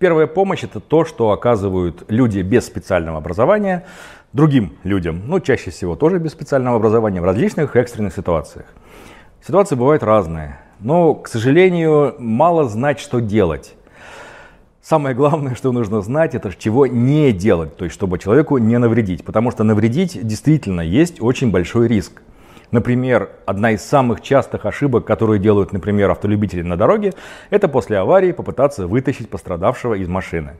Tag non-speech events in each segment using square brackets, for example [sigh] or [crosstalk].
Первая помощь это то, что оказывают люди без специального образования другим людям, ну чаще всего тоже без специального образования, в различных экстренных ситуациях. Ситуации бывают разные, но, к сожалению, мало знать, что делать. Самое главное, что нужно знать, это чего не делать, то есть чтобы человеку не навредить, потому что навредить действительно есть очень большой риск. Например, одна из самых частых ошибок, которые делают, например, автолюбители на дороге, это после аварии попытаться вытащить пострадавшего из машины.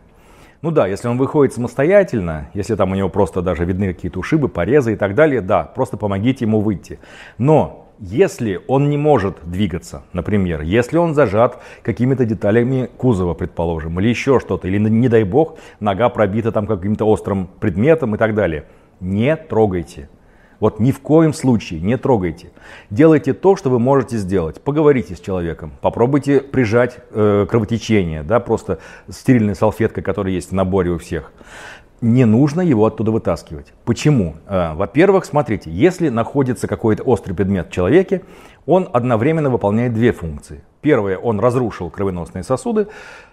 Ну да, если он выходит самостоятельно, если там у него просто даже видны какие-то ушибы, порезы и так далее, да, просто помогите ему выйти. Но если он не может двигаться, например, если он зажат какими-то деталями кузова, предположим, или еще что-то, или, не дай бог, нога пробита там каким-то острым предметом и так далее, не трогайте. Вот ни в коем случае не трогайте. Делайте то, что вы можете сделать. Поговорите с человеком, попробуйте прижать э, кровотечение, да, просто стерильной салфеткой, которая есть в наборе у всех. Не нужно его оттуда вытаскивать. Почему? Э, во-первых, смотрите, если находится какой-то острый предмет в человеке, он одновременно выполняет две функции. Первое, он разрушил кровеносные сосуды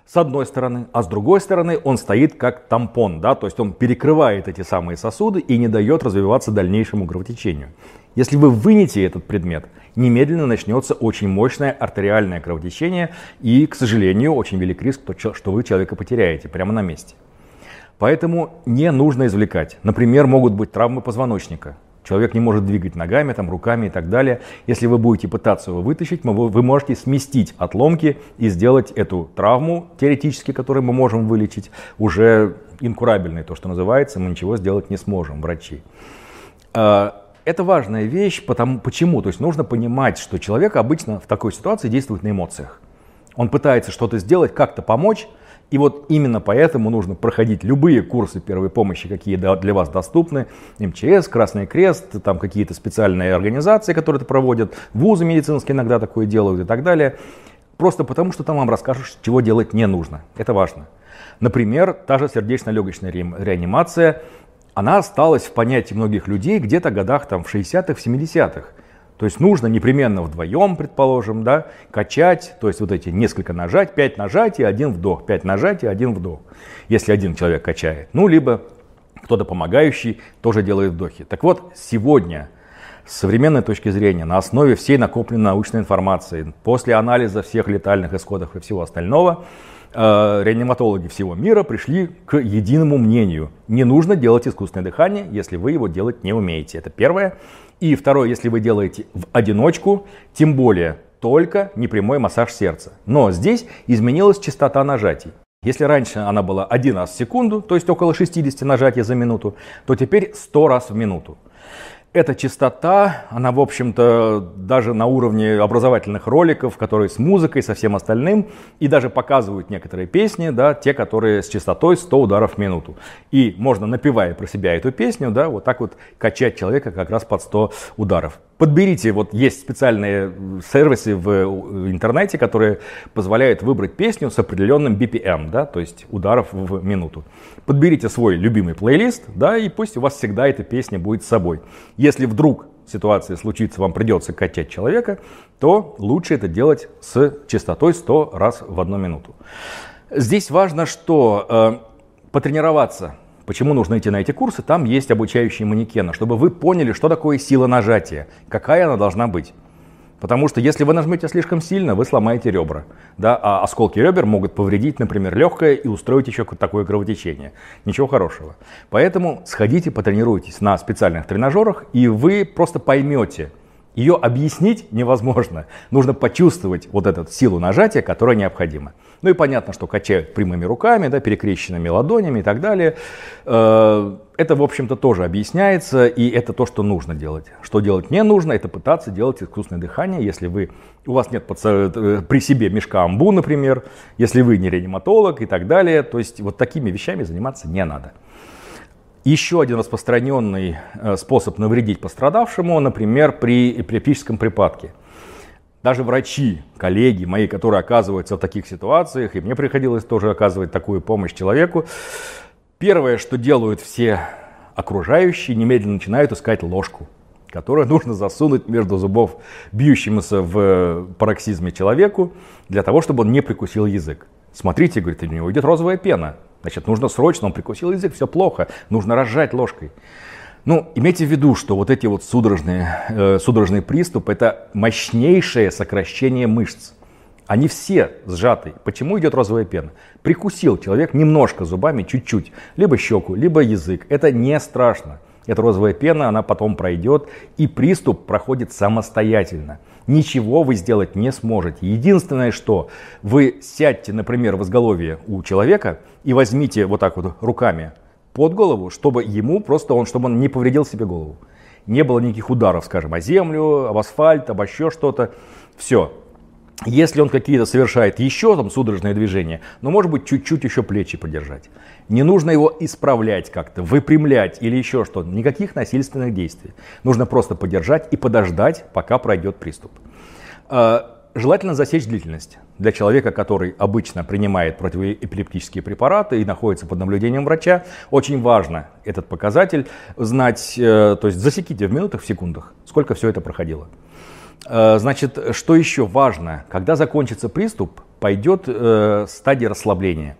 с одной стороны, а с другой стороны он стоит как тампон, да, то есть он перекрывает эти самые сосуды и не дает развиваться дальнейшему кровотечению. Если вы вынете этот предмет, немедленно начнется очень мощное артериальное кровотечение и, к сожалению, очень велик риск, что вы человека потеряете прямо на месте. Поэтому не нужно извлекать. Например, могут быть травмы позвоночника. Человек не может двигать ногами, там, руками и так далее. Если вы будете пытаться его вытащить, вы можете сместить отломки и сделать эту травму, теоретически, которую мы можем вылечить, уже инкурабельной, то, что называется, мы ничего сделать не сможем, врачи. А, это важная вещь, потому, почему? То есть нужно понимать, что человек обычно в такой ситуации действует на эмоциях. Он пытается что-то сделать, как-то помочь, и вот именно поэтому нужно проходить любые курсы первой помощи, какие для вас доступны. МЧС, Красный Крест, там какие-то специальные организации, которые это проводят, вузы медицинские иногда такое делают и так далее. Просто потому, что там вам расскажут, чего делать не нужно. Это важно. Например, та же сердечно-легочная реанимация, она осталась в понятии многих людей где-то годах там, в 60-х, в 70-х. То есть нужно непременно вдвоем, предположим, да, качать, то есть вот эти несколько нажать, пять нажатий, один вдох, пять нажатий, один вдох. Если один человек качает. Ну, либо кто-то помогающий тоже делает вдохи. Так вот, сегодня с современной точки зрения, на основе всей накопленной научной информации, после анализа всех летальных исходов и всего остального, э, реаниматологи всего мира пришли к единому мнению. Не нужно делать искусственное дыхание, если вы его делать не умеете. Это первое. И второе, если вы делаете в одиночку, тем более только непрямой массаж сердца. Но здесь изменилась частота нажатий. Если раньше она была один раз в секунду, то есть около 60 нажатий за минуту, то теперь 100 раз в минуту. Эта частота, она, в общем-то, даже на уровне образовательных роликов, которые с музыкой, со всем остальным, и даже показывают некоторые песни, да, те, которые с частотой 100 ударов в минуту. И можно, напевая про себя эту песню, да, вот так вот качать человека как раз под 100 ударов. Подберите, вот есть специальные сервисы в интернете, которые позволяют выбрать песню с определенным BPM, да, то есть ударов в минуту. Подберите свой любимый плейлист, да, и пусть у вас всегда эта песня будет с собой. Если вдруг ситуация случится, вам придется качать человека, то лучше это делать с частотой 100 раз в одну минуту. Здесь важно, что э, потренироваться Почему нужно идти на эти курсы? Там есть обучающие манекены, чтобы вы поняли, что такое сила нажатия, какая она должна быть. Потому что если вы нажмете слишком сильно, вы сломаете ребра. Да? А осколки ребер могут повредить, например, легкое и устроить еще такое кровотечение. Ничего хорошего. Поэтому сходите, потренируйтесь на специальных тренажерах, и вы просто поймете, ее объяснить невозможно. Нужно почувствовать вот эту силу нажатия, которая необходима. Ну и понятно, что качают прямыми руками, да, перекрещенными ладонями и так далее. Э, это, в общем-то, тоже объясняется, и это то, что нужно делать. Что делать не нужно, это пытаться делать искусственное дыхание, если вы, у вас нет под, э, при себе мешка амбу, например, если вы не реаниматолог и так далее. То есть вот такими вещами заниматься не надо. Еще один распространенный э, способ навредить пострадавшему, например, при эпилептическом припадке. Даже врачи, коллеги мои, которые оказываются в таких ситуациях, и мне приходилось тоже оказывать такую помощь человеку, первое, что делают все окружающие, немедленно начинают искать ложку, которую [laughs] нужно засунуть между зубов бьющемуся в пароксизме человеку, для того, чтобы он не прикусил язык. Смотрите, говорит, у него идет розовая пена. Значит, нужно срочно, он прикусил язык, все плохо, нужно разжать ложкой. Ну, имейте в виду, что вот эти вот судорожные, э, судорожный приступ – это мощнейшее сокращение мышц. Они все сжаты. Почему идет розовая пена? Прикусил человек немножко зубами, чуть-чуть, либо щеку, либо язык. Это не страшно. Эта розовая пена, она потом пройдет, и приступ проходит самостоятельно. Ничего вы сделать не сможете. Единственное, что вы сядьте, например, в изголовье у человека и возьмите вот так вот руками под голову, чтобы ему просто он, чтобы он не повредил себе голову. Не было никаких ударов, скажем, о землю, об асфальт, об еще что-то. Все, если он какие-то совершает еще там судорожные движения, ну, может быть, чуть-чуть еще плечи подержать. Не нужно его исправлять как-то, выпрямлять или еще что-то. Никаких насильственных действий. Нужно просто подержать и подождать, пока пройдет приступ. А, желательно засечь длительность. Для человека, который обычно принимает противоэпилептические препараты и находится под наблюдением врача, очень важно этот показатель знать, э, то есть засеките в минутах, в секундах, сколько все это проходило. Э, значит, что еще важно? Когда закончится приступ, пойдет э, стадия расслабления.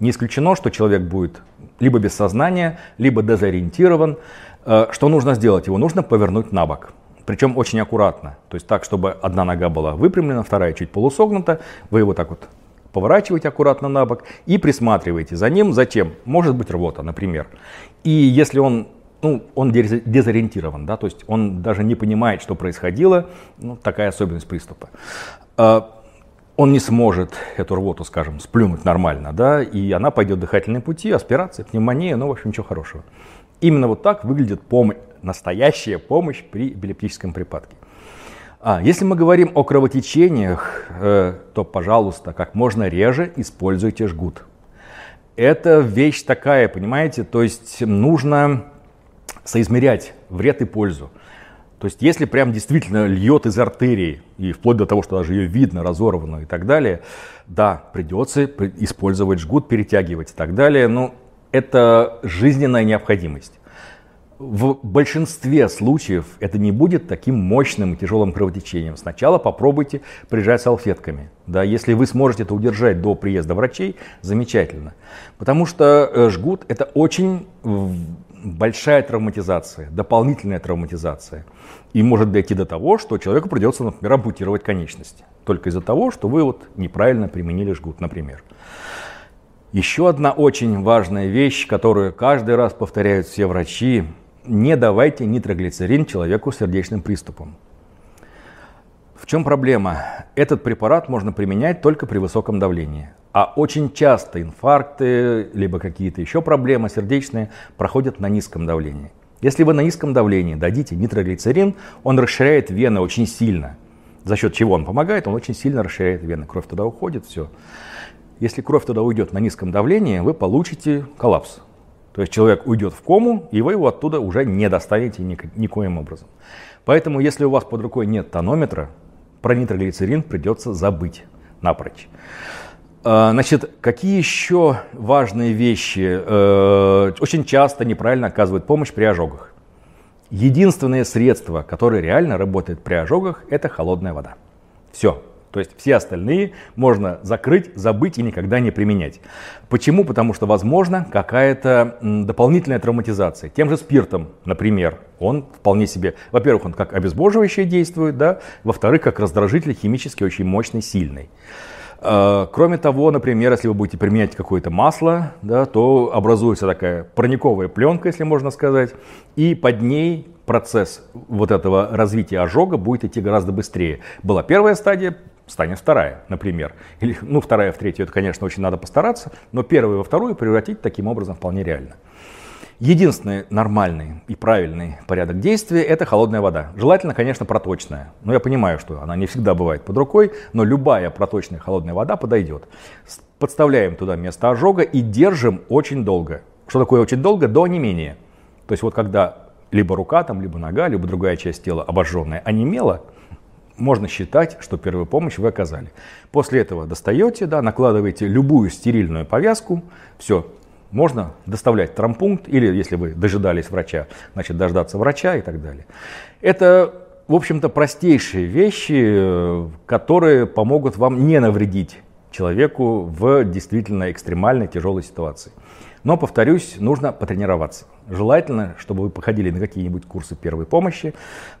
Не исключено, что человек будет либо без сознания, либо дезориентирован. Э, что нужно сделать? Его нужно повернуть на бок. Причем очень аккуратно. То есть так, чтобы одна нога была выпрямлена, вторая чуть полусогнута. Вы его так вот поворачиваете аккуратно на бок и присматриваете за ним. Затем, может быть рвота, например. И если он ну, он дезориентирован, да, то есть он даже не понимает, что происходило, ну, такая особенность приступа. А, он не сможет эту рвоту, скажем, сплюнуть нормально, да, и она пойдет в дыхательные пути, аспирация, пневмония, ну, в общем, ничего хорошего. Именно вот так выглядит помощь, настоящая помощь при эпилептическом припадке. А, если мы говорим о кровотечениях, э, то, пожалуйста, как можно реже используйте жгут. Это вещь такая, понимаете, то есть нужно соизмерять вред и пользу. То есть если прям действительно льет из артерии, и вплоть до того, что даже ее видно, разорвано и так далее, да, придется использовать жгут, перетягивать и так далее, но это жизненная необходимость. В большинстве случаев это не будет таким мощным и тяжелым кровотечением. Сначала попробуйте прижать салфетками. Да, если вы сможете это удержать до приезда врачей, замечательно. Потому что э, жгут это очень большая травматизация, дополнительная травматизация. И может дойти до того, что человеку придется, например, ампутировать конечности. Только из-за того, что вы вот неправильно применили жгут, например. Еще одна очень важная вещь, которую каждый раз повторяют все врачи. Не давайте нитроглицерин человеку с сердечным приступом. В чем проблема? Этот препарат можно применять только при высоком давлении. А очень часто инфаркты, либо какие-то еще проблемы сердечные проходят на низком давлении. Если вы на низком давлении дадите нитроглицерин, он расширяет вены очень сильно. За счет чего он помогает? Он очень сильно расширяет вены. Кровь туда уходит, все. Если кровь туда уйдет на низком давлении, вы получите коллапс. То есть человек уйдет в кому, и вы его оттуда уже не достанете никоим образом. Поэтому, если у вас под рукой нет тонометра, про нитроглицерин придется забыть напрочь. А, значит, какие еще важные вещи э, очень часто неправильно оказывают помощь при ожогах? Единственное средство, которое реально работает при ожогах, это холодная вода. Все. То есть все остальные можно закрыть, забыть и никогда не применять. Почему? Потому что возможно какая-то дополнительная травматизация. Тем же спиртом, например, он вполне себе, во-первых, он как обезбоживающее действует, да, во-вторых, как раздражитель химически очень мощный, сильный. Э, кроме того, например, если вы будете применять какое-то масло, да, то образуется такая парниковая пленка, если можно сказать, и под ней процесс вот этого развития ожога будет идти гораздо быстрее. Была первая стадия, станет вторая, например. Или, ну, вторая в третью, это, конечно, очень надо постараться, но первую во вторую превратить таким образом вполне реально. Единственный нормальный и правильный порядок действия – это холодная вода. Желательно, конечно, проточная. Но я понимаю, что она не всегда бывает под рукой, но любая проточная холодная вода подойдет. Подставляем туда место ожога и держим очень долго. Что такое очень долго? До онемения. То есть вот когда либо рука, там, либо нога, либо другая часть тела обожженная онемела, можно считать, что первую помощь вы оказали. После этого достаете, да, накладываете любую стерильную повязку, все, можно доставлять травмпункт, или если вы дожидались врача, значит дождаться врача и так далее. Это, в общем-то, простейшие вещи, которые помогут вам не навредить человеку в действительно экстремальной тяжелой ситуации. Но, повторюсь, нужно потренироваться. Желательно, чтобы вы походили на какие-нибудь курсы первой помощи,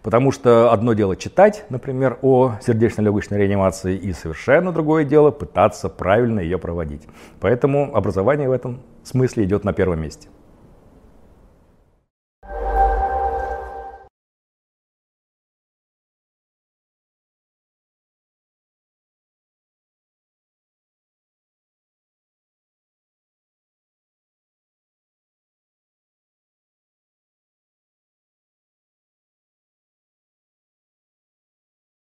потому что одно дело читать, например, о сердечно-легочной реанимации, и совершенно другое дело пытаться правильно ее проводить. Поэтому образование в этом смысле идет на первом месте.